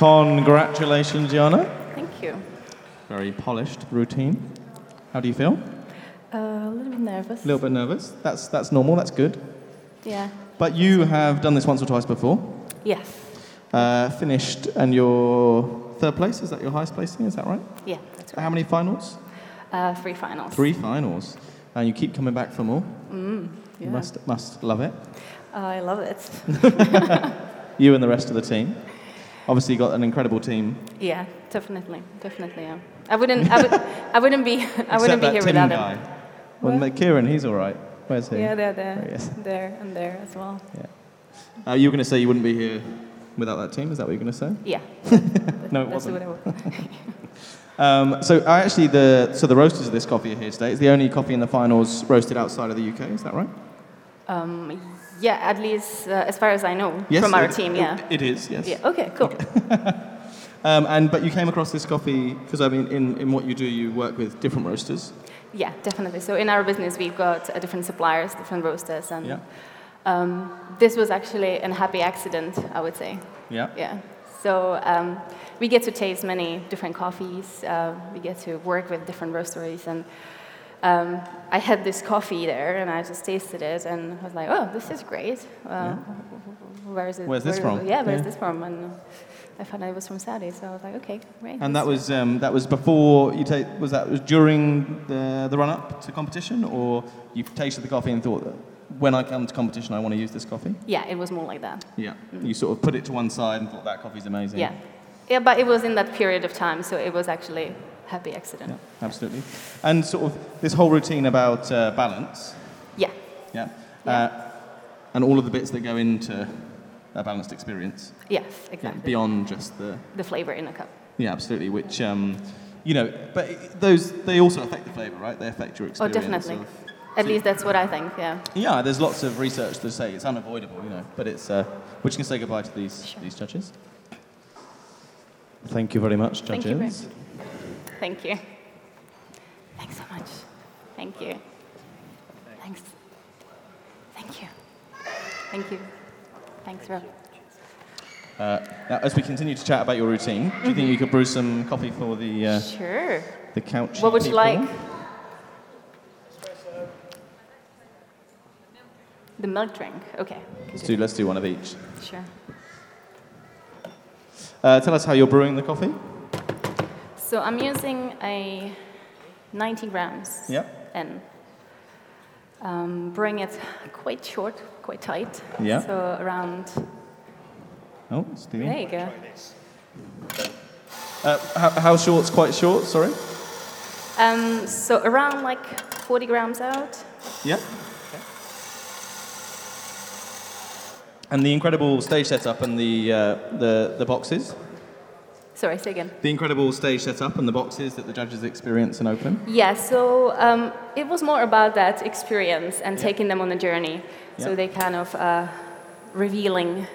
Congratulations, Jana. Thank you. Very polished routine. How do you feel? Uh, a little bit nervous. A little bit nervous. That's that's normal. That's good. Yeah. But you have done this once or twice before. Yes. Uh, finished, and your third place is that your highest placing? Is that right? Yeah, that's right. How many finals? Uh, three finals. Three finals. And you keep coming back for more. Mm, You must must love it. I love it. You and the rest of the team. Obviously, got an incredible team. Yeah, definitely, definitely. Yeah. I wouldn't. I, would, I wouldn't be. I wouldn't be that here Tim without guy. him. Well, What? Kieran, he's all right. Where's he? Yeah, they're There he there, is. there, and there as well. Uh, you were going to say you wouldn't be here without that team. Is that what you're going to say? Yeah. No, it That's wasn't. what I would. Um, so I actually the so the roasters of this coffee are here today. It's the only coffee in the finals roasted outside of the UK. Is that right? Um, yeah, at least uh, as far as I know Yes, from our it- team. Yeah. it is. Yes. Yeah. Okay. Cool. Um, and but you came across this coffee because I mean, in, in what you do, you work with different roasters. Yeah, definitely. So in our business, we've got uh, different suppliers, different roasters, and Yeah. um, this was actually a happy accident, I would say. Yeah. Yeah. So um, we get to taste many different coffees. Uh, we get to work with different roasteries, and um, I had this coffee there, and I just tasted it, and I was like, "Oh, this is great. Uh, Where is it? Where's this where- from? Yeah, where's Yeah. this from?" And I found out it was from Saudi, so I was like, "Okay, great." And that was um, that was before you ta- was that was during the the run up to competition, or you tasted the coffee and thought that when I come to competition, I want to use this coffee. Yeah, it was more like that. Yeah. You sort of put it to one side and thought that coffee's amazing. Yeah. Yeah, but it was in that period of time, so it was actually happy accident. Yeah, absolutely. And sort of this whole routine about uh, balance. Yeah. Yeah. Yeah. Uh, and all of the bits that go into a balanced experience. Yes, Yeah, exactly. beyond just the. the flavor in a cup. Yeah, absolutely. Which, um, you know, but those they also affect the flavour, right? They affect your experience. Oh, definitely. of- At least that's what I think, yeah. yeah, there's lots of research to say it's unavoidable, you know, but it's. Uh, which can say goodbye to these Sure. these judges. Thank you very much, Thank judges. Thank you. Thanks so much. Thank you. Thanks. Thank you. Thank you. Thanks, Rob. Uh, now, as we continue to chat about your routine, do you think you could brew some coffee for the uh, Sure. the couch? What would you like? The milk drink. Okay. Let's do do let's do one of each. Sure. Uh, tell us how you're brewing the coffee. So I'm using a 90 grams Yeah. and um, brewing it quite short, quite tight. Yeah. So around. Oh, Stevie. There you go. Uh, how, how short's quite short? Sorry. Um, so around like 40 grams out. Yeah. And the incredible stage setup and the uh, the the boxes. Sorry, say again. The incredible stage setup and the boxes that the judges experience and open. Yeah, so um, it was more about that experience and taking them on a journey. So they kind of uh, revealing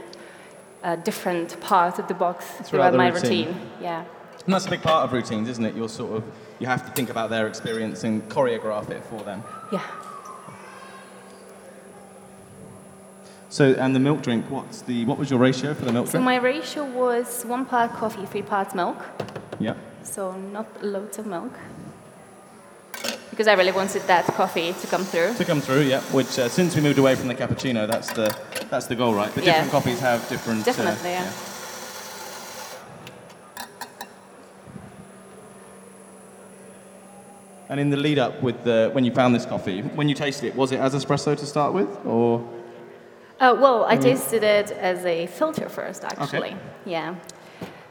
a different part of the box Throughout throughout my routine. routine. Yeah. And that's a big part of routines, isn't it? You're sort of you have to think about their experience and choreograph it for them. Yeah. So, and the milk drink. What's the what was your ratio for the milk So drink? my ratio was one part coffee, three parts milk. yeah. So not loads of milk. Because I really wanted that coffee to come through. To come through, yeah. Which uh, since we moved away from the cappuccino, that's the that's the goal, right? But Yeah. different coffees have different. uh, Definitely, yeah. And in the lead up with the when you found this coffee, when you tasted it, was it as espresso to start with, or Uh, well, I tasted it as a filter first, actually. Yeah.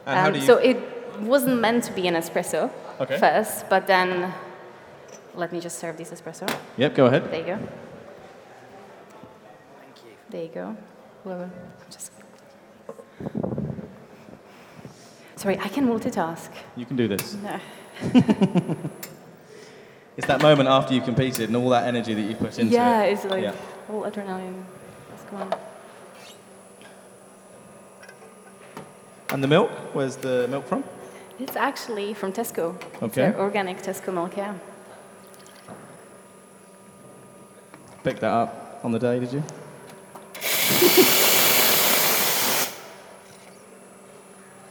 And how Um, you- So it wasn't meant to be an espresso Okay. first, but then let me just serve this espresso. Yep, go ahead. There you go. There you go. Whoever, just. Sorry, I can multitask. You can do this. No. It's that moment after you've competed and all that energy that you've put into Yeah, it. it's like Yeah. all adrenaline. Let's go on. And the milk? Where's the milk from? It's actually from Tesco. Okay. organic Tesco milk, yeah. Picked that up on the day, did you?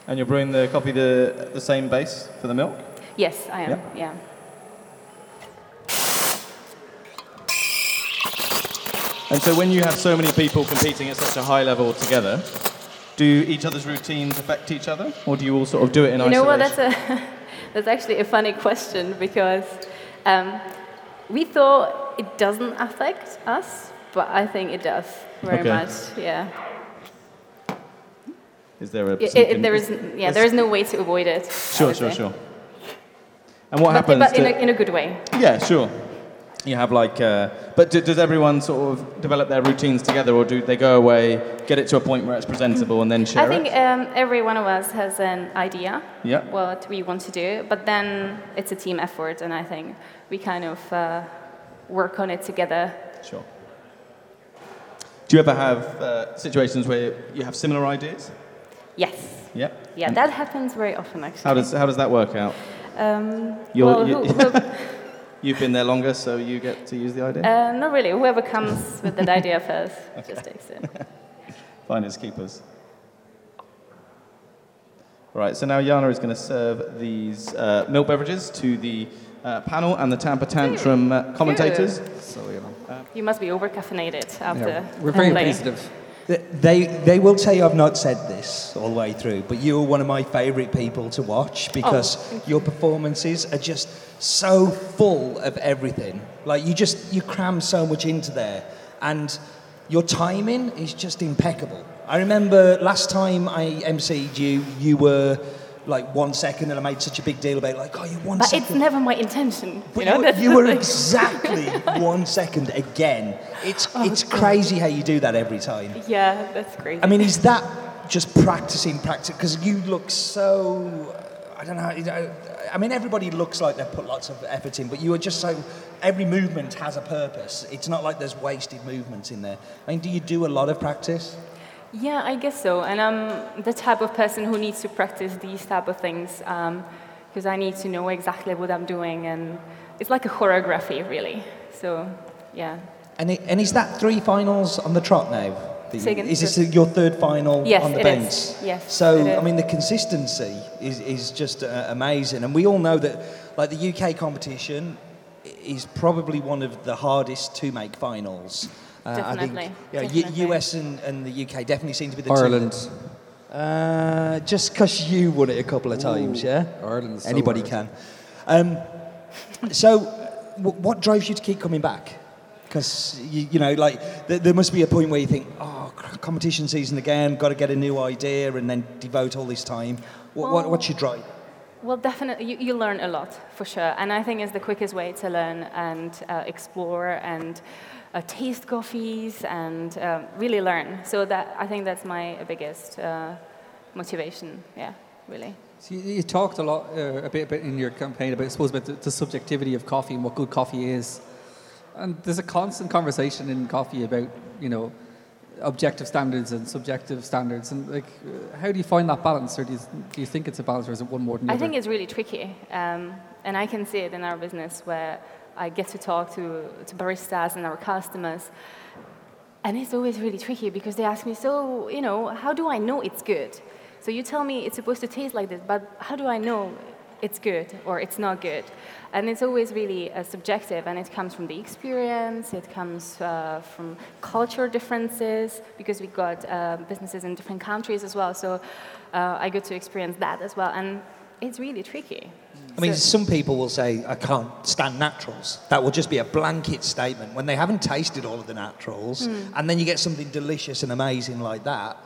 And you're brewing the coffee the, the same base for the milk? Yes, I am. Yeah. And so when you have so many people competing at such a high level together, do each other's routines affect each other? Or do you all sort of do it in You know what? That's a that's actually a funny question because um, we thought it doesn't affect us, but I think it does very Okay. much. Yeah. Is there a... It, there is yeah there is no way to avoid it. Sure, sure, say. sure. And what But, happens but in, a, in a good way. Yeah, sure. You have like, uh, but do, does everyone sort of develop their routines together, or do they go away, get it to a point where it's presentable, and then share I think it? um, every one of us has an idea Yeah. what we want to do, but then it's a team effort, and I think we kind of uh, work on it together. Sure. Do you ever have uh, situations where you have similar ideas? Yes. Yeah. Yeah, And that happens very often actually. How does how does that work out? Um, You're- well, you- who, who, You've been there longer, so you get to use the idea. uh, not really. Whoever comes with that idea first just takes it. Finders keepers. Right, so now Jana is going to serve these uh, milk beverages to the uh, panel and the Tamper Tantrum uh, commentators. So, you know, You must be over caffeinated after. yeah, we're very playing. appreciative. Th- They, they will tell you I've not said this all the way through, but you are one of my favourite people to watch oh, because thank your performances are just so full of everything. Like you just you cram so much into there, and your timing is just impeccable. I remember last time I emceed you, you were like one second, and I made such a big deal about like, oh, you one But second. it's never my intention. But you know, you, you were exactly one second again. It's Oh, it's crazy how you do that every time. Yeah, that's crazy. I mean, is that just practicing, practice? Because you look so. I don't know. you know, I mean, everybody looks like they've put lots of effort in, but you are just so. Every movement has a purpose. It's not like there's wasted movements in there. I mean, do you do a lot of practice? Yeah, I guess so. And I'm the type of person who needs to practice these type of things because I need to know exactly what I'm doing, and it's like a choreography, really. So, yeah. And, it, and is that three finals on the trot now? you- is this your third final Yes, on the bench? is. Yes, So. I mean, the consistency is, is just uh, amazing, and we all know that like the UK competition is probably one of the hardest to make finals. Uh, Definitely, I think, yeah, U- definitely. US and, and the UK definitely seem to be the two. Ireland. Uh, just because you won it a couple of times, yeah. Ireland's so Anybody hard. can. Um, so, w- what drives you to keep coming back? Because you, you know, like th- there must be a point where you think, oh, competition season again, got to get a new idea, and then devote all this time. What, what, what's your drive? Well, definitely, you, you learn a lot for sure, and I think it's the quickest way to learn and uh, explore and uh, taste coffees and uh, really learn. So that I think that's my biggest uh, motivation. Yeah, really. So you, you talked a lot, uh, a bit, a bit in your campaign about, I suppose, about the, the subjectivity of coffee and what good coffee is. And there's a constant conversation in coffee about, you know, objective standards and subjective standards. And like, uh, how do you find that balance, or do you, do you think it's a balance, or is it one more than the I other? think it's really tricky, um, and I can see it in our business where I get to talk to, to baristas and our customers, and it's always really tricky because they ask me, so you know, how do I know it's good? So you tell me it's supposed to taste like this, but how do I know it's good or it's not good? And it's always really uh, subjective, and it comes from the experience, it comes uh, from culture differences, because we've got uh, businesses in different countries as well. So uh, I get to experience that as well, and it's really tricky. I mean, So- some people will say, I can't stand naturals. That will just be a blanket statement when they haven't tasted all of the naturals, and then you get something delicious and amazing like that.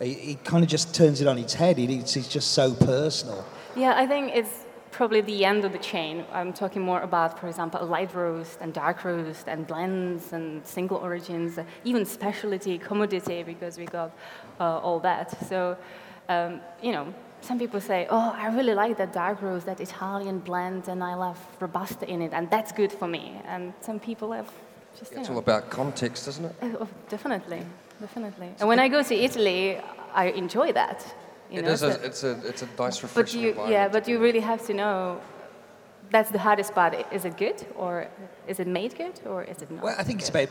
It, it kind of just turns it on its head. It, it's, it's just so personal. Yeah, I think it's probably the end of the chain. I'm talking more about, for example, light roast and dark roast and blends and single origins, even specialty, commodity, because we got uh, all that. So, um, you know, some people say, oh, I really like that dark roast, that Italian blend, and I love Robusta in it, and that's good for me. And some people have just, you It's know, all about context, isn't it? Oh, oh definitely, definitely. And when I go to Italy, I enjoy that. You It know, is. so- A, it's a it's a nice, but you, yeah, but you really have to know that's the hardest part. Is it good, or is it made good, or is it not? Well, I think it's about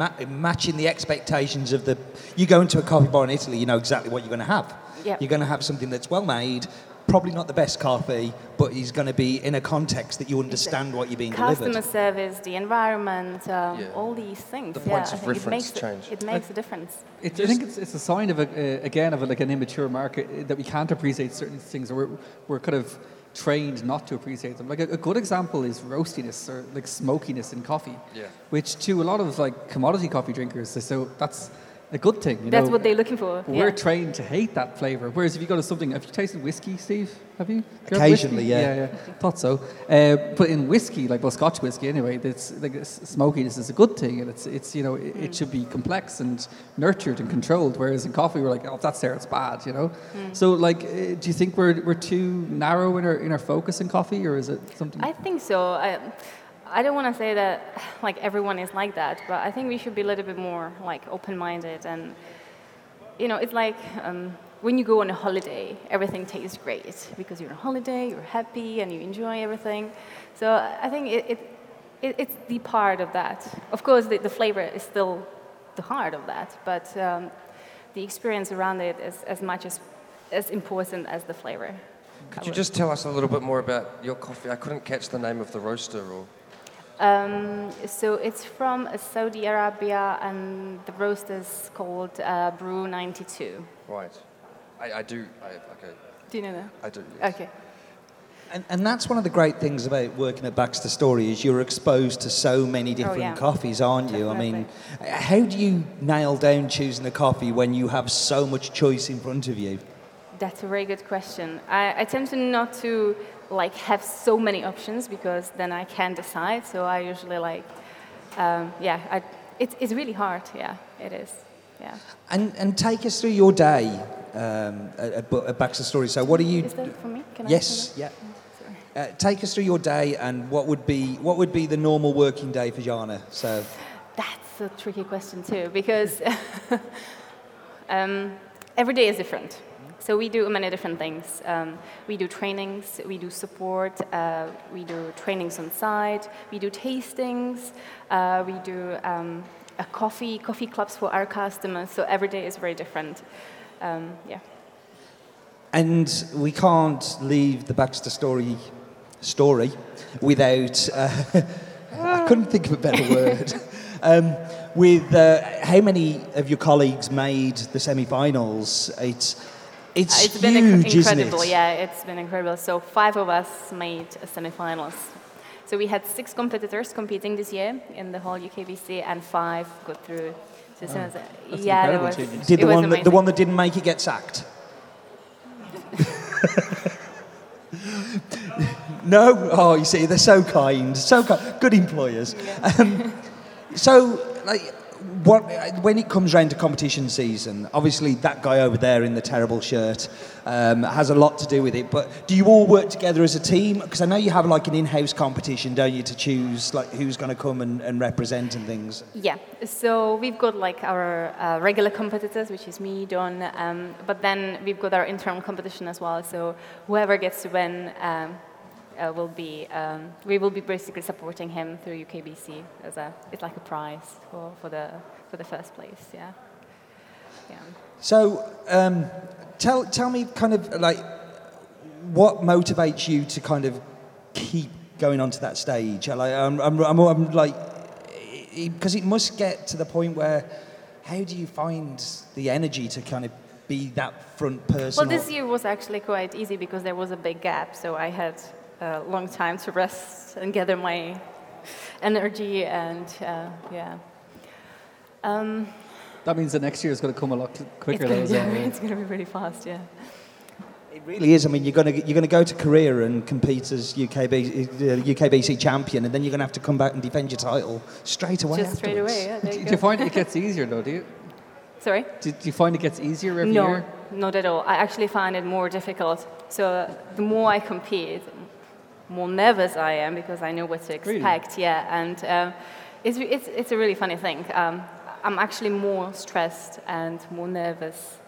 ma- matching the expectations of the. You go into a coffee bar in Italy, you know exactly what you're going to have. Yep. You're going to have something that's well made, probably not the best coffee, but is going to be in a context that you understand what you're being delivered. Customer service, the environment, um, Yeah. all these things. The yeah, points I of think it reference makes change. It, it makes a difference. It, I think it's, it's a sign of a, uh, again of a, like an immature market uh, that we can't appreciate certain things, or we're, we're kind of trained not to appreciate them. Like a, a good example is roastiness or like smokiness in coffee, Yeah. which to a lot of like commodity coffee drinkers, so that's a good thing. You That's know? what they're looking for. We're yeah. trained to hate that flavour. Whereas if you go to something, have you tasted whiskey, Steve? Have you? You Occasionally, yeah. Yeah, yeah. Thought so. Uh, but in whiskey, like well, Scotch whiskey anyway, that's like s- smokiness is a good thing, and it's it's you know it, it should be complex and nurtured and controlled. Whereas in coffee, we're like, oh, if that's there, it's bad, you know. So like, uh, do you think we're we're too narrow in our in our focus in coffee, or is it something? I think so. I, I don't want to say that like everyone is like that, but I think we should be a little bit more like open-minded and you know, it's like um, when you go on a holiday, everything tastes great because you're on holiday, you're happy, and you enjoy everything. So I think it, it, it it's the part of that. Of course, the, the flavor is still the heart of that, but um, the experience around it is as much as as important as the flavor. Could you just tell us a little bit more about your coffee? I couldn't catch the name of the roaster or. Um, so it's from Saudi Arabia, and the roast is called uh, Brew 92. Right. I, I do. I, okay. Do you know that? I do. yes. Okay. And, and that's one of the great things about working at Baxter Storey is you're exposed to so many different yeah. coffees, aren't you? I mean, how do you nail down choosing a coffee when you have so much choice in front of you? That's a very good question. I, I tend to not to like have so many options because then I can't decide. So I usually like, um, yeah, I, it's it's really hard. Yeah, it is. Yeah. And, and take us through your day um, at, at Baxter Storey. So, what do you? Is that for me? Can Yes, answer yeah. Uh, take us through your day and what would be what would be the normal working day for Jana? So, That's a tricky question too because um, every day is different. So we do many different things. Um, we do trainings, we do support, uh, we do trainings on site, we do tastings, uh, we do um, a coffee coffee clubs for our customers. So every day is very different. Um, yeah. and we can't leave the Baxter Storey story without. Uh, I couldn't think of a better word. Um, with uh, how many of your colleagues made the semi-finals? It's it's, it's been huge, inc- isn't incredible. it? Yeah, it's been incredible. So five of us made a semifinals. So we had six competitors competing this year in the whole UKBC, and five got through. So was- That's yeah, was. Did the one that, the one that didn't make it get sacked? no. Oh, you see, they're so kind, so kind. good employers. Um, so, like, what when it comes round to competition season? Obviously, that guy over there in the terrible shirt um, has a lot to do with it. But do you all work together as a team? Because I know you have like an in-house competition, don't you, to choose like who's going to come and, and represent and things. Yeah, so we've got like our uh, regular competitors, which is me, Don, um, but then we've got our internal competition as well. So whoever gets to win um, uh, will be, um, we will be basically supporting him through UKBC as a, it's like a prize for, for the for the first place. Yeah, yeah. So, um, tell tell me kind of like what motivates you to kind of keep going onto that stage. Like, I'm, I'm, I'm, I'm like, because it must get to the point where, how do you find the energy to kind of be that front person? Well, this year was actually quite easy because there was a big gap, so I had a long time to rest and gather my energy and uh, yeah. Um, That means the next year is going to come a lot cl- it's quicker. gonna, though, as yeah, it's going to be pretty fast, yeah. It really is. I mean, you're going to you're going to go to Korea and compete as UKB, uh, UKBC champion, and then you're going to have to come back and defend your title straight away. Just straight away, yeah. There Do you do you find it gets easier though? Do you? Sorry? Do, do you find it gets easier every No, year? not at all. I actually find it more difficult. So uh, the more I compete, more nervous I am because I know what to Really? expect. Yeah, and um, it's, it's, it's a really funny thing. Um, I'm actually more stressed and more nervous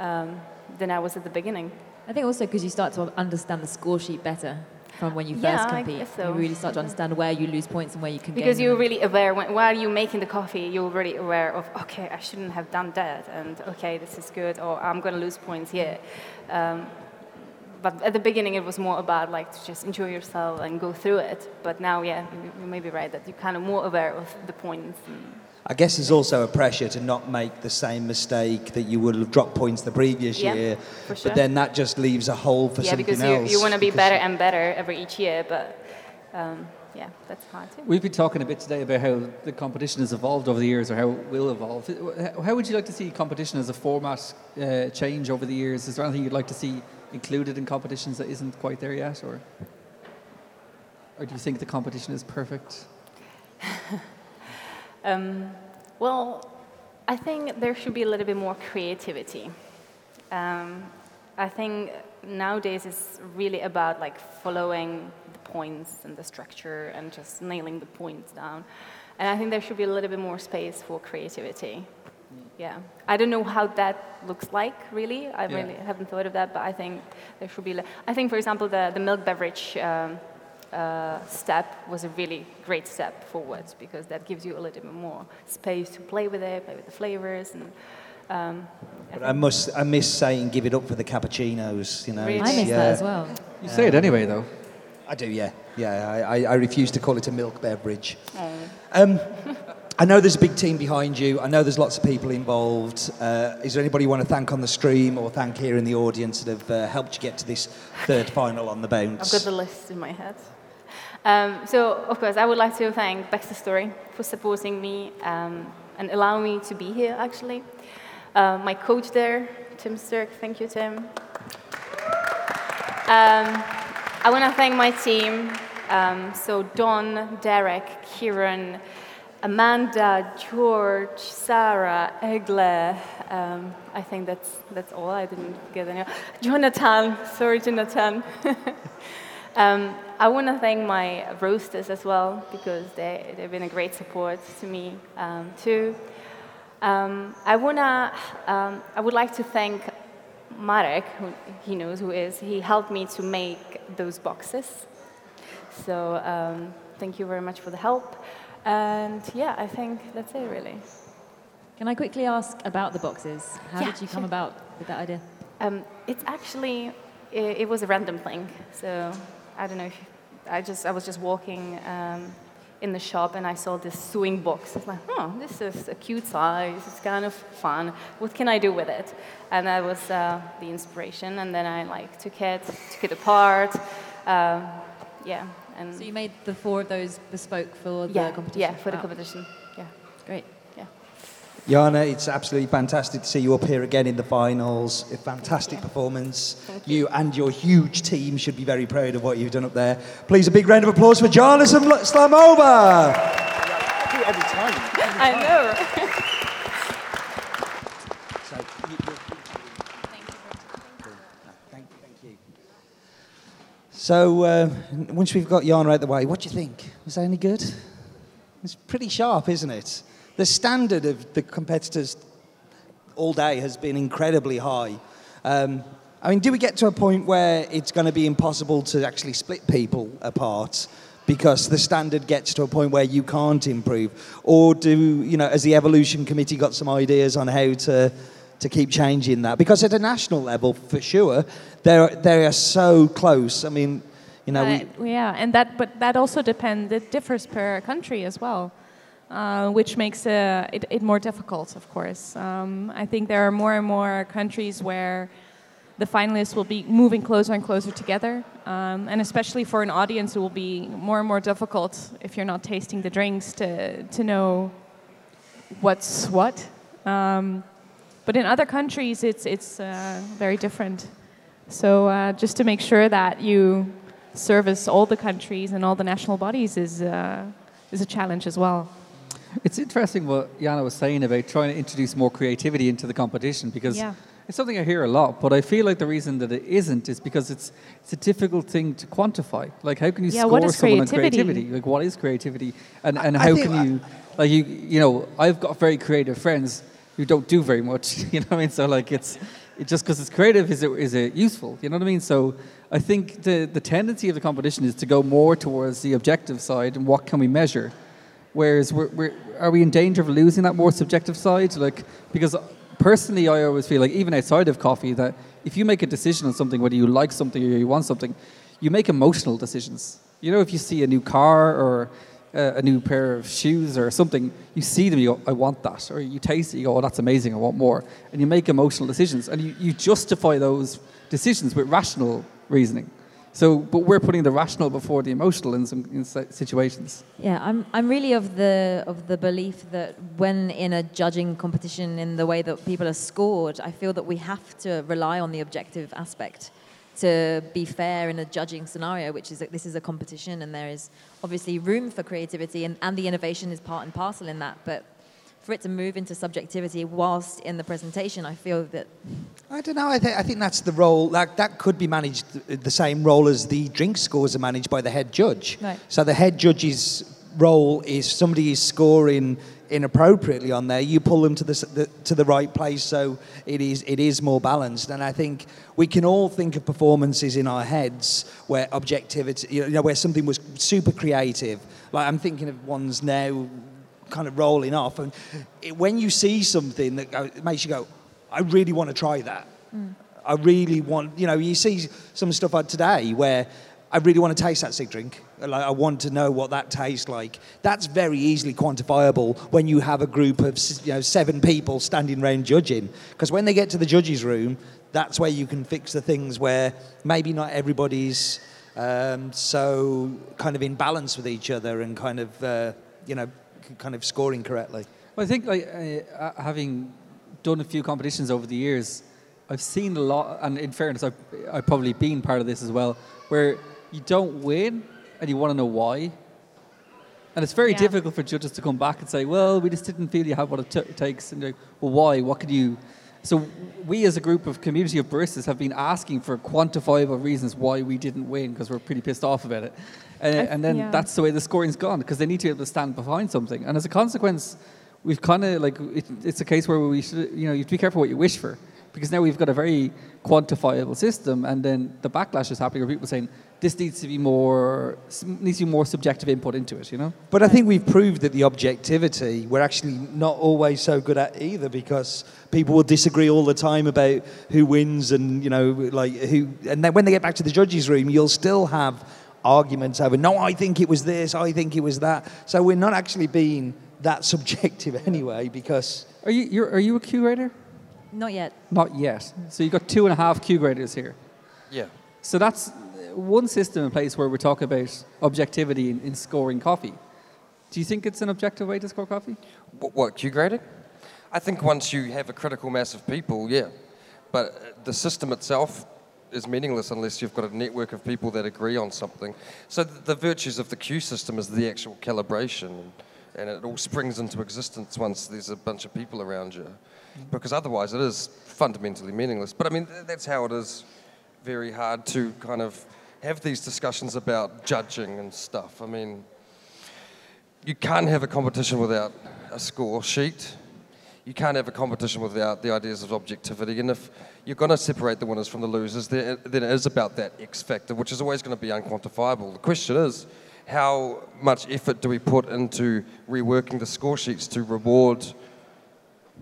um, than I was at the beginning. I think also because you start to understand the score sheet better. from when you Yeah, first I compete. guess so. You really start to understand where you lose points and where you can because gain you're them. really aware when, while you're making the coffee you're really aware of okay i shouldn't have done that and okay this is good or i'm going to lose points here um, but at the beginning it was more about like to just enjoy yourself and go through it but now yeah you, you may be right that you're kind of more aware of the points and I guess there's also a pressure to not make the same mistake that you would have dropped points the previous Yeah, year. for sure. But then that just leaves a hole for yeah something because you, else. you want to be better and better every each year but um, yeah that's hard too We've been talking a bit today about how the competition has evolved over the years, or how it will evolve. How would you like to see competition as a format uh, change over the years? Is there anything you'd like to see included in competitions that isn't quite there yet, or or do you think the competition is perfect? Um, well, I think there should be a little bit more creativity. Um, I think nowadays it's really about like following the points and the structure and just nailing the points down. And I think there should be a little bit more space for creativity. Yeah, I don't know how that looks like really. I Yeah. really haven't thought of that, but I think there should be. li- I think, for example, the the milk beverage um, uh, step was a really great step forwards because that gives you a little bit more space to play with it, play with the flavors, and um, But I must, I miss saying, give it up for the cappuccinos. You know, Really? I miss yeah. that as well. You say it anyway, though. I do, yeah, yeah. I, I, I refuse to call it a milk beverage. Um, I know there's a big team behind you. I know there's lots of people involved. Uh, is there anybody you want to thank on the stream or thank here in the audience that have uh, helped you get to this third final on the bounce? I've got the list in my head. Um, so, of course, I would like to thank Baxter Storey for supporting me um, and allowing me to be here, actually. Uh, my coach there, Tim Sturck, thank you, Tim. Um, I want to thank my team. Um, so, Don, Derek, Kieran, Amanda, George, Sarah, Egle. Um, I think that's, that's all. I didn't get any. Jonathan, sorry, Jonathan. Um, I want to thank my roasters as well because they, they've been a great support to me um, too. Um, I wanna, um, I would like to thank Marek, who he knows who is. He helped me to make those boxes. So um, thank you very much for the help. And yeah, I think that's it really. Can I quickly ask about the boxes? How Yeah, did you come sure. about with that idea? Um, it's actually, it, it was a random thing. So I don't know if, I just, I was just walking um, in the shop and I saw this sewing box. I was like, oh, this is a cute size. It's kind of fun. What can I do with it? And that was uh, the inspiration. And then I like took it, took it apart. Um, yeah. And So you made the four of those bespoke for the competition? yeah, for the Wow. competition. Yeah, Great. yeah. Jana, it's absolutely fantastic to see you up here again in the finals. A fantastic performance. Thank You and your huge team should be very proud of what you've done up there. Please, a big round of applause for Jana Slamova. do it every time. I know. So, you, you thank, thank you. So, uh, once we've got Jana out the way, what do you think? Was that any good? It's pretty sharp, isn't it? The standard of the competitors all day has been incredibly high. Um, I mean, do we get to a point where it's going to be impossible to actually split people apart because the standard gets to a point where you can't improve? Or do, you know, has the evolution committee got some ideas on how to, to keep changing that? Because at a national level, for sure, they're, they are so close. I mean, you know, we, Uh, yeah, and that, but that also depends. It differs per country as well, uh, which makes uh, it, it more difficult, of course. Um, I think there are more and more countries where the finalists will be moving closer and closer together, um, and especially for an audience, it will be more and more difficult if you're not tasting the drinks to to know what's what. Um, but in other countries, it's it's uh, very different. So uh, just to make sure that you service all the countries and all the national bodies is uh, is a challenge as well. It's interesting what Jana was saying about trying to introduce more creativity into the competition because Yeah. it's something I hear a lot, but I feel like the reason that it isn't is because it's it's a difficult thing to quantify. Like how can you Yeah, score what is someone on creativity? creativity? Like what is creativity? And and I how think can you like you you know, I've got very creative friends who don't do very much, you know what I mean? So like it's It just because it's creative, is it is it useful? You know what I mean? So I think the the tendency of the competition is to go more towards the objective side and what can we measure, whereas we're, we're are we in danger of losing that more subjective side? Like because personally, I always feel like even outside of coffee that if you make a decision on something, whether you like something or you want something, you make emotional decisions. You know, if you see a new car or a new pair of shoes or something, you see them, you go, I want that. Or you taste it, you go, oh, that's amazing, I want more. And you make emotional decisions. And you, you justify those decisions with rational reasoning. So, but we're putting the rational before the emotional in some in situations. Yeah, I'm, I'm really of the of the belief that when in a judging competition in the way that people are scored, I feel that we have to rely on the objective aspect to be fair in a judging scenario, which is that this is a competition and there is obviously room for creativity and, and the innovation is part and parcel in that. But for it to move into subjectivity whilst in the presentation, I feel that I don't know. I, th- I think that's the role. That, that could be managed th- the same role as the drink scores are managed by the head judge. Right. So the head judge's role is somebody is scoring inappropriately on there. You pull them to the, the to the right place, so it is it is more balanced. And I think we can all think of performances in our heads where objectivity, you know, where something was super creative. Like I'm thinking of ones now kind of rolling off. And it, when you see something that makes you go, I really want to try that. Mm. I really want, you know, you see some stuff like today where I really want to taste that sig drink. Like, I want to know what that tastes like. That's very easily quantifiable when you have a group of, you know, seven people standing around judging. Because when they get to the judges' room, that's where you can fix the things where maybe not everybody's um, so kind of in balance with each other and kind of, uh, you know, kind of scoring correctly. Well, I think like uh, uh, having done a few competitions over the years, I've seen a lot, and in fairness, I've, I've probably been part of this as well, where you don't win and you want to know why. And it's very Yeah. difficult for judges to come back and say, well, we just didn't feel you have what it t- takes. And like, well, why? What could you... So we as a group of community of baristas have been asking for quantifiable reasons why we didn't win because we're pretty pissed off about it. I- and then yeah. that's the way the scoring's gone because they need to be able to stand behind something. And as a consequence, we've kind of like it, it's a case where we should you know you have to be careful what you wish for because now we've got a very quantifiable system, and then the backlash is happening where people saying this needs to be more needs to be more subjective input into it. You know. But I think we've proved that the objectivity we're actually not always so good at either because people will disagree all the time about who wins and you know like who and then when they get back to the judges room you'll still have arguments over no I think it was this I think it was that so we're not actually being that subjective anyway because Are you you're, are you a grader? Not yet. Not yet. So you've got two and a half Q graders here. Yeah. So that's one system in place where we're talking about objectivity in, in scoring coffee. Do you think it's an objective way to score coffee? What, what Q grading? I think once you have a critical mass of people, yeah. But uh, the system itself is meaningless unless you've got a network of people that agree on something. So th- the virtues of the Q system is the actual calibration, and it all springs into existence once there's a bunch of people around you. Because otherwise, it is fundamentally meaningless. But I mean, that's how it is very hard to kind of have these discussions about judging and stuff. I mean, you can't have a competition without a score sheet. You can't have a competition without the ideas of objectivity. And if you're going to separate the winners from the losers, then it is about that X factor, which is always going to be unquantifiable. The question is, how much effort do we put into reworking the score sheets to reward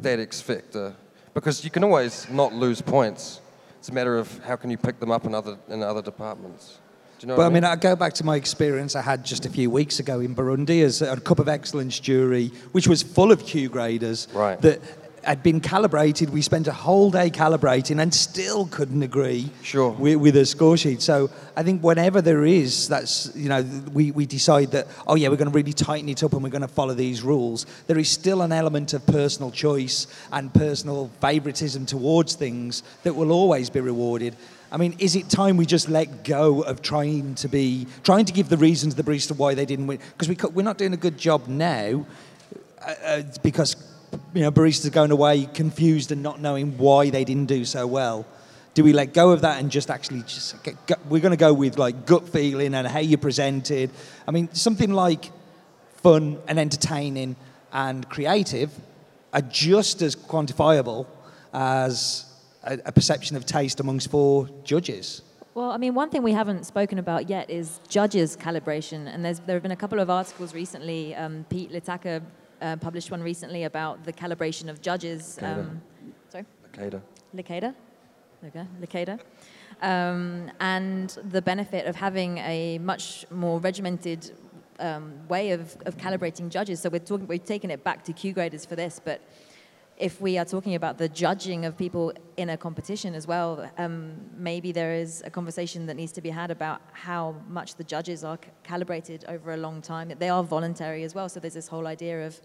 that X factor? Because you can always not lose points. It's a matter of how can you pick them up in other in other departments. Do you know But what I mean, I go back to my experience I had just a few weeks ago in Burundi as a Cup of Excellence jury, which was full of Q graders Right. that had been calibrated. We spent a whole day calibrating and still couldn't agree Sure. with, with a score sheet. So I think whenever there is, that's, you know, we, we decide that, oh yeah, we're going to really tighten it up and we're going to follow these rules, there is still an element of personal choice and personal favoritism towards things that will always be rewarded. I mean, is it time we just let go of trying to be, trying to give the reasons to the barista why they didn't win? Because we, we're not doing a good job now uh, uh, because, you know, baristas going away confused and not knowing why they didn't do so well. Do we let go of that and just actually just get, we're going to go with like gut feeling and how you presented? I mean, something like fun and entertaining and creative are just as quantifiable as a, a perception of taste amongst four judges. Well, I mean, one thing we haven't spoken about yet is judges' calibration. And there's, there have been a couple of articles recently. Um, Pete Licata uh, published one recently about the calibration of judges. Licata. Um, sorry? Licata. Licada? Okay, Licada. Um, and the benefit of having a much more regimented um, way of, of calibrating judges. So we're talking, we're taking it back to Q graders for this, but if we are talking about the judging of people in a competition as well, um, maybe there is a conversation that needs to be had about how much the judges are c- calibrated over a long time. They are voluntary as well, so there's this whole idea of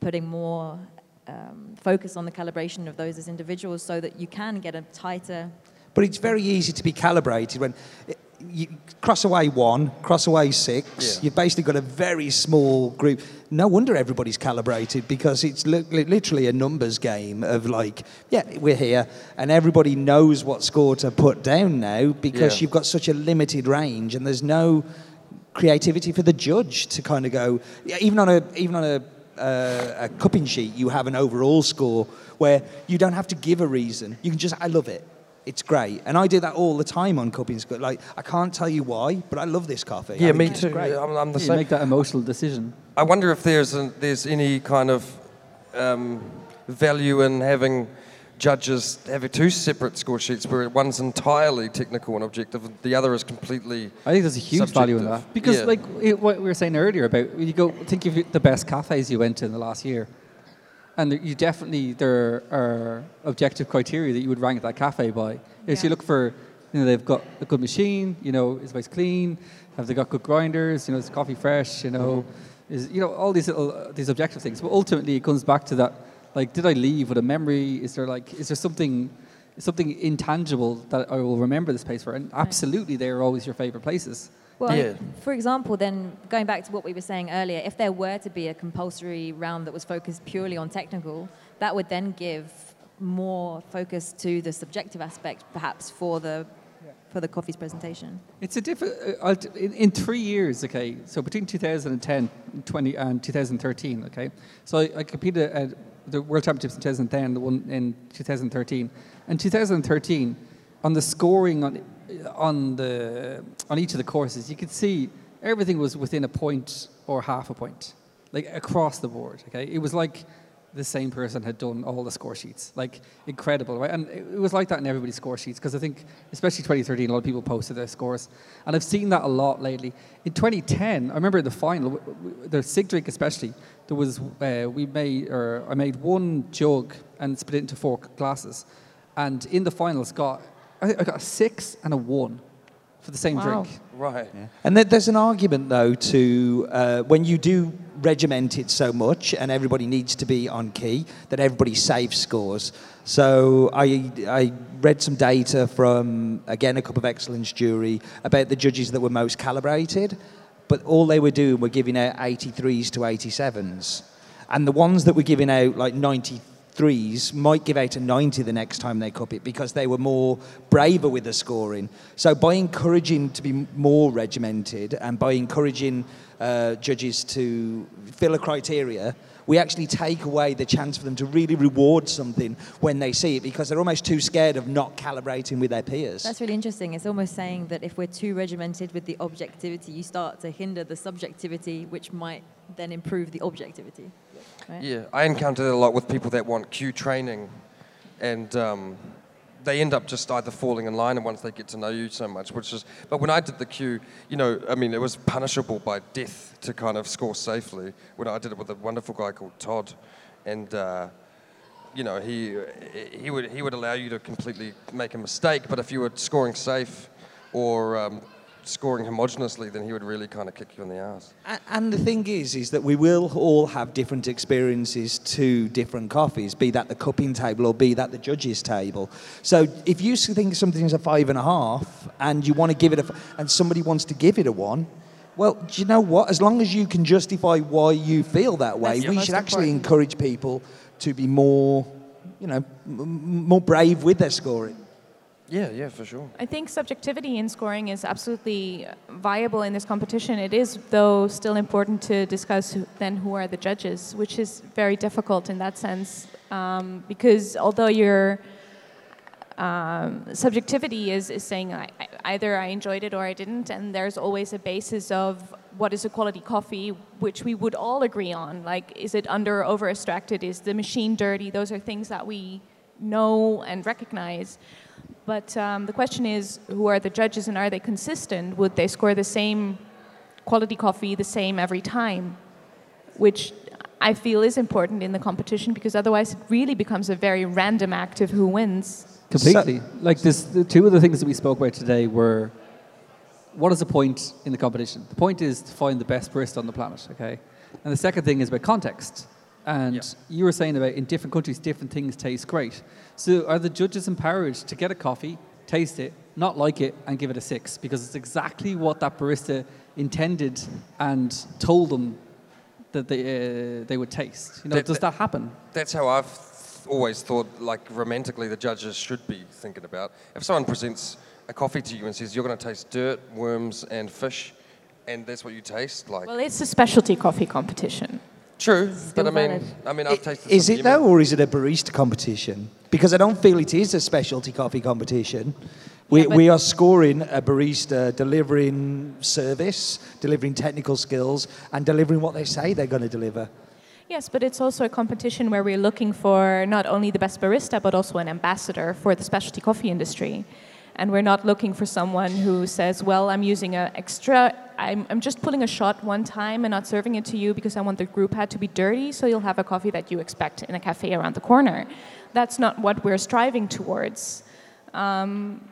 putting more um, focus on the calibration of those as individuals so that you can get a tighter. But it's very easy to be calibrated when it, you cross away one, cross away six. Yeah. You've basically got a very small group. No wonder everybody's calibrated because it's li- li- literally a numbers game of like, yeah, we're here, and everybody knows what score to put down now because Yeah. you've got such a limited range and there's no creativity for the judge to kind of go. Even on a even on a uh, a cupping sheet, you have an overall score where you don't have to give a reason. You can just, I love it. It's great. And I do that all the time on cupping school. Like, I can't tell you why, but I love this coffee. Yeah, think me too. great. I'm, I'm the You same. make that emotional decision. I wonder if there's a, there's any kind of um, value in having judges having two separate score sheets where one's entirely technical and objective, and the other is completely. I think there's a huge value in that because, Yeah. like it, what we were saying earlier about you go think of the best cafes you went to in the last year, and you definitely there are objective criteria that you would rank that cafe by. If you look for, you know, they've got a good machine, you know, is place clean, have they got good grinders, you know, is coffee fresh, you know, is you know all these little uh, these objective things. But ultimately, it comes back to that. Like, did I leave with a memory? Is there like, is there something, something intangible that I will remember this place for? And absolutely, they are always your favorite places. Well, Yeah. for example, then going back to what we were saying earlier, if there were to be a compulsory round that was focused purely on technical, that would then give more focus to the subjective aspect, perhaps for the for the coffee's presentation. It's a different. Uh, in, in three years, okay. So between 2010, 20, and 2013, okay. So I, I competed at the World Championships in 2010, the one in 2013, and 2013, on the scoring on on the on each of the courses, you could see everything was within a point or half a point, like across the board. Okay, it was like the same person had done all the score sheets. Like incredible, right? And it was like that in everybody's score sheets because I think, especially 2013, a lot of people posted their scores, and I've seen that a lot lately. In 2010, I remember in the final, the sig drink especially, there was uh, we made or I made one jug and split it into four glasses, and in the finals got I, I got a six and a one for the same Wow. drink. Right. And there, there's an argument, though, to uh, when you do regiment it so much and everybody needs to be on key, that everybody saves scores. So I, I read some data from, again, a Cup of Excellence jury about the judges that were most calibrated, but all they were doing were giving out 83s to 87s. And the ones that were giving out like 93s might give out a 90 the next time they cup it because they were more braver with the scoring. So by encouraging to be more regimented and by encouraging uh, judges to fill a criteria, we actually take away the chance for them to really reward something when they see it because they're almost too scared of not calibrating with their peers. That's really interesting. It's almost saying that if we're too regimented with the objectivity, you start to hinder the subjectivity, which might then improve the objectivity. Right? Yeah, I encounter that a lot with people that want Q training, and um, they end up just either falling in line and once they get to know you so much, which is. But when I did the Q, you know, I mean, it was punishable by death to kind of score safely. When I did it with a wonderful guy called Todd, and. Uh, you know, he, he, would, he would allow you to completely make a mistake, but if you were scoring safe or um, scoring homogeneously, then he would really kind of kick you in the ass. And the thing is, is that we will all have different experiences to different coffees, be that the cupping table or be that the judges table. So if you think something's a five and a half and you want to give it a, and somebody wants to give it a one, well, do you know what? As long as you can justify why you feel that way, That's we should actually important. encourage people to be more, you know, m- m- more brave with their scoring. Yeah, yeah, for sure. I think subjectivity in scoring is absolutely viable in this competition. It is, though, still important to discuss then who are the judges, which is very difficult in that sense, um, because although you're um, subjectivity is, is saying I, I, either I enjoyed it or I didn't, and there's always a basis of what is a quality coffee, which we would all agree on. Like, is it under or over extracted? Is the machine dirty? Those are things that we know and recognize. But um, the question is, who are the judges and are they consistent? Would they score the same quality coffee the same every time? Which I feel is important in the competition because otherwise it really becomes a very random act of who wins. Completely. like this, the two of the things that we spoke about today were what is the point in the competition? The point is to find the best barista on the planet, okay? And the second thing is about context. And Yeah. you were saying about in different countries, different things taste great. So are the judges empowered to get a coffee, taste it, not like it, and give it a six? Because it's exactly what that barista intended and told them that they, uh, they would taste. You know, That- does that happen? That's how I've th- always thought, like romantically, the judges should be thinking about. If someone presents a coffee to you and says you're going to taste dirt, worms, and fish, and that's what you taste, like Well, it's a specialty coffee competition. True. But I mean, valid. I mean, I've tasted. Is it though, or is it a barista competition? Because I don't feel it is a specialty coffee competition. We, Yeah, we are scoring a barista delivering service, delivering technical skills, and delivering what they say they're going to deliver. Yes, but it's also a competition where we're looking for not only the best barista, but also an ambassador for the specialty coffee industry. And we're not looking for someone who says, well, I'm using an extra, I'm, I'm just pulling a shot one time and not serving it to you because I want the group pad to be dirty, so you'll have a coffee that you expect in a cafe around the corner. That's not what we're striving towards. Um,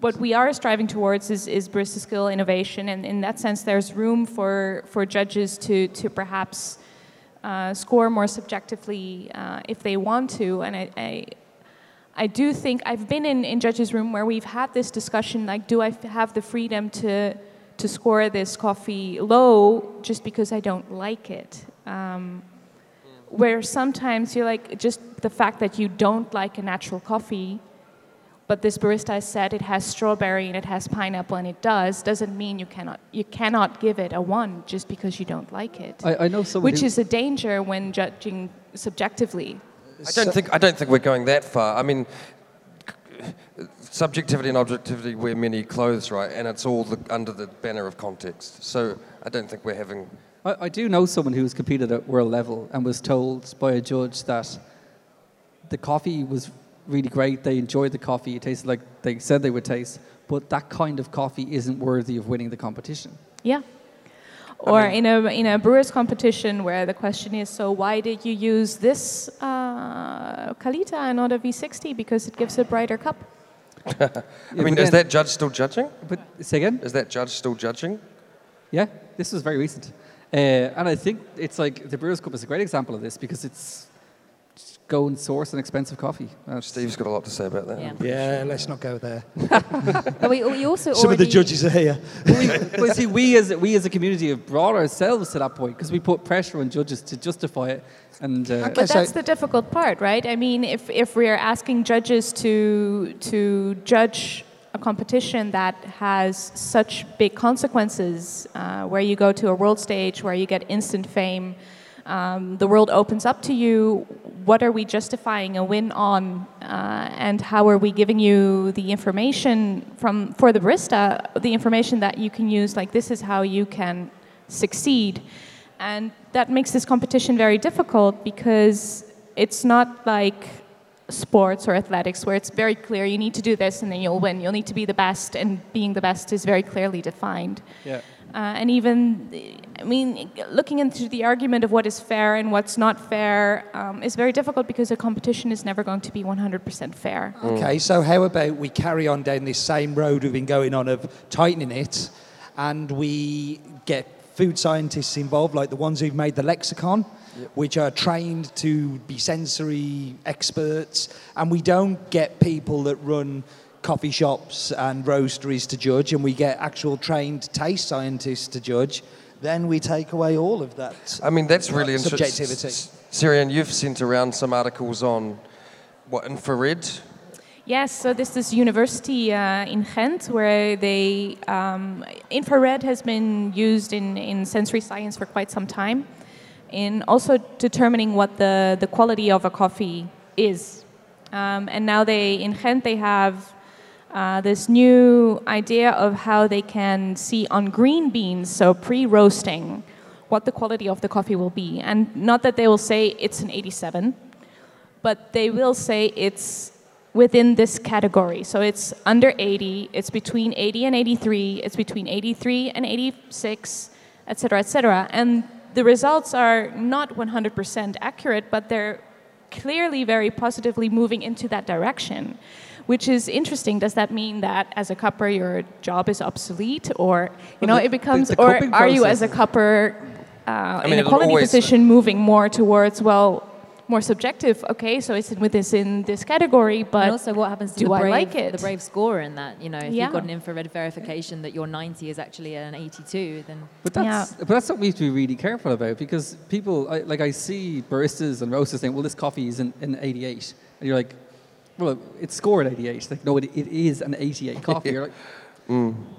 what we are striving towards is, is barista skill innovation, and in that sense, there's room for, for judges to, to perhaps uh, score more subjectively uh, if they want to. And I, I do think I've been in, in judges' room where we've had this discussion like, do I f- have the freedom to, to score this coffee low just because I don't like it? Um, where sometimes you're like, just the fact that you don't like a natural coffee, but this barista said it has strawberry and it has pineapple and it does, doesn't mean you cannot, you cannot give it a one just because you don't like it I, I know someone which who, is a danger when judging subjectively. I don't think I don't think we're going that far. I mean, subjectivity and objectivity wear many clothes, right? And it's all the, under the banner of context. So I don't think we're having. I, I do know someone who's competed at world level and was told by a judge that the coffee was really great. They enjoyed the coffee. It tasted like they said they would taste, but that kind of coffee isn't worthy of winning the competition. Yeah. Or in a in a brewers competition where the question is, so why did you use this uh, Kalita and not a V60 because it gives a brighter cup? I Yeah, mean, is then- that judge still judging? But say again? Is that judge still judging? Yeah, this was very recent. Uh, and I think it's like the Brewers Cup is a great example of this because it's just go and source an expensive coffee. That's- Steve's got a lot to say about that. Yeah. Yeah, let's not go there. But we, we also Some of the judges are here. we, well, see, we as we as a community have brought ourselves to that point because we put pressure on judges to justify it. And uh, But so- that's the difficult part, right? I mean, if, if we're asking judges to, to judge a competition that has such big consequences, uh, where you go to a world stage, where you get instant fame, um, the world opens up to you, what are we justifying a win on? Uh, and how are we giving you the information from, for the barista, the information that you can use, like this is how you can succeed. And that makes this competition very difficult because it's not like sports or athletics where it's very clear you need to do this and then you'll win. You'll need to be the best, and being the best is very clearly defined. yeah. Uh, and even, I mean, looking into the argument of what is fair and what's not fair um, is very difficult because a competition is never going to be 100% fair. Okay, so how about we carry on down this same road we've been going on of tightening it, and we get food scientists involved, like the ones who've made the lexicon, which are trained to be sensory experts, and we don't get people that run coffee shops and roasteries to judge, and we get actual trained taste scientists to judge. Then we take away all of that. I mean, that's really interesting. subjectivity. Serian, you've sent around some articles on what infrared. Yes, so this is university uh, in Ghent where they um, infrared has been used in, in sensory science for quite some time, in also determining what the, the quality of a coffee is. Um, and now they, in Ghent, they have uh, this new idea of how they can see on green beans, so pre-roasting, what the quality of the coffee will be. And not that they will say it's an 87, but they will say it's within this category. So it's under 80, it's between 80 and 83, it's between 83 and 86, etc., etc. And the results are not 100% accurate, but they're clearly very positively moving into that direction, which is interesting. Does that mean that as a cupper your job is obsolete, or you know the- it becomes, the- the or cupping are you as a cupper uh, mean, in a quality always- position moving more towards well? More subjective, okay. So it's with this in this category, but and also, what happens to do the I brave, like it? the brave scorer in that? You know, if Yeah. you've got an infrared verification that your 90 is actually an 82, then But that's but that's something we have to be really careful about because people I, like I see baristas and roasters saying, "Well, this coffee is an, an 88," and you're like, "Well, it's scored 88." Like, no, it, it is an 88 coffee. You're like,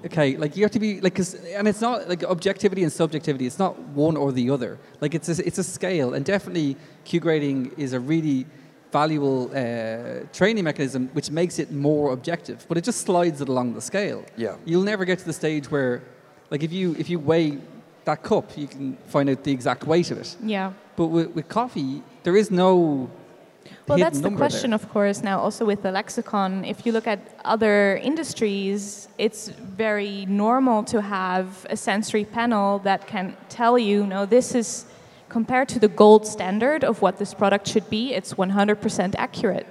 okay, like you have to be like, 'cause- and it's not like objectivity and subjectivity. It's not one or the other. Like it's a, it's a scale, and definitely Q grading is a really valuable uh, training mechanism which makes it more objective, but it just slides it along the scale. Yeah. You'll never get to the stage where, like, if you if you weigh that cup, you can find out the exact weight of it. yeah. But with, with coffee, there is no. Well, that's the question, there. of course, now also with the lexicon. If you look at other industries, it's very normal to have a sensory panel that can tell you, no, this is compared to the gold standard of what this product should be, it's 100% accurate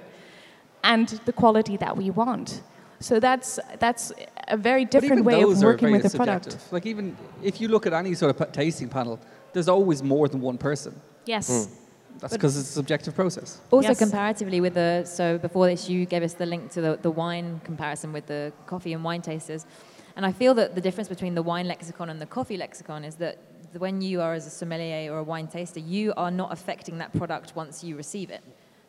and the quality that we want. So that's, that's a very different way of working with the product. Like even if you look at any sort of tasting panel, there's always more than one person. Yes. Hmm. That's because it's a subjective process. Also, Yes. comparatively with the so before this, you gave us the link to the, the wine comparison with the coffee and wine tasters, and I feel that the difference between the wine lexicon and the coffee lexicon is that when you are as a sommelier or a wine taster, you are not affecting that product once you receive it.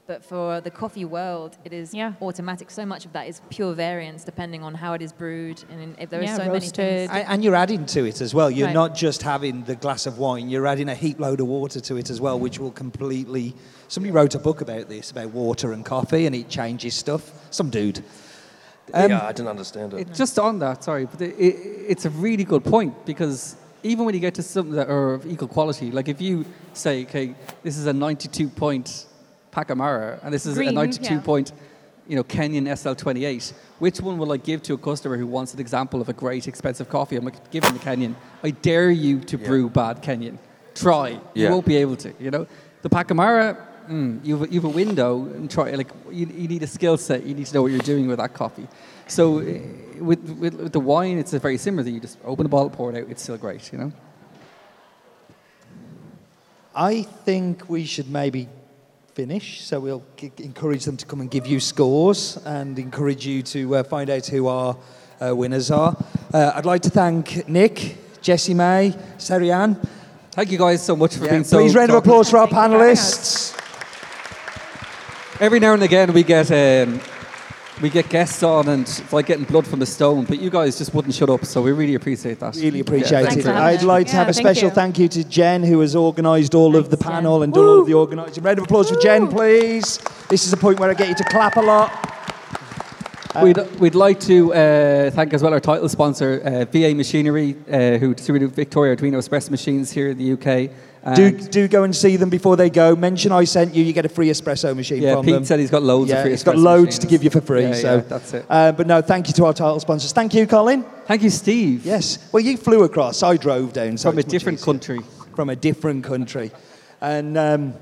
But for the coffee world, it is Yeah. automatic. So much of that is pure variance depending on how it is brewed, and if there are Yeah, so many things. And, and you're adding to it as well. You're Right. not just having the glass of wine, you're adding a heap load of water to it as well, which will completely. Somebody wrote a book about this, about water and coffee, and it changes stuff. Some dude. Um, yeah, I didn't understand it. It, just on that, sorry, but it, it, it's a really good point because even when you get to something that are of equal quality, like if you say, okay, this is a 92 point Pacamara and this is Green, a 92 yeah. point, you know, Kenyan SL28, which one will I give to a customer who wants an example of a great expensive coffee? I'm like, give him the Kenyan. I dare you to brew bad Kenyan. Try. You won't be able to. You know, the Pacamara. Mm, you've, a- you've a window and try like you, you need a skill set you need to know what you're doing with that coffee so uh, with, with, with the wine it's a very similar thing you just open the bottle pour it out it's still great you know I think we should maybe finish, so we'll g- encourage them to come and give you scores and encourage you to uh, find out who our uh, winners are. Uh, I'd like to thank Nick, Jessie May, Serian. thank you guys so much for Yeah, being so please, round of applause for our Thank you for having us. panelists. every now and again we get um, we get guests on and it's like getting blood from a stone but you guys just wouldn't shut up so we really appreciate that Really appreciate thanks it. for very having I'd like to Yeah, have a thank special you. thank you to Jen, who has organised all of the Thanks, Jen. panel and done all of the organising. Round of applause for Jen, please. This is a point where I get you to clap a lot. We'd, we'd like to uh, thank as well our title sponsor, uh, VA Machinery, uh, who distributed Victoria Arduino espresso machines here in the UK. Do, And, do go and see them before they go. Mention I sent you, you get a free espresso machine yeah, from Pete them. said he's got loads yeah, of free he's got loads machines. to give you for free. Yeah, so yeah, that's it. Uh, but no, thank you to our title sponsors. Thank you, Colin. Thank you, Steve. Yes. Well, you flew across. I drove down. So From a different easier. country. From a different country. And um,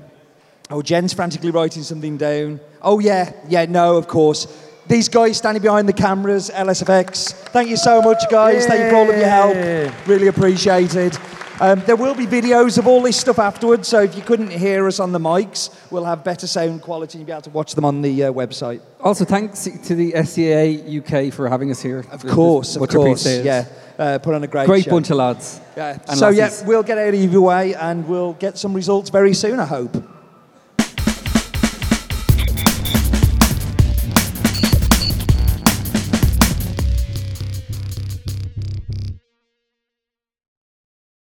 oh, Jen's frantically writing something down. Oh yeah, yeah, no, of course. These guys standing behind the cameras, LSFX. Thank you so much, guys. Thank you for all of your help. Really appreciated. Um, there will be videos of all this stuff afterwards, so if you couldn't hear us on the mics, we'll have better sound quality and you'll be able to watch them on the uh, website. Also, thanks to the SCA UK for having us here. Of course, of course. Yeah, uh, put on a great, Great show. bunch of lads. Yeah. So yeah, we'll get out of your way and we'll get some results very soon, I hope.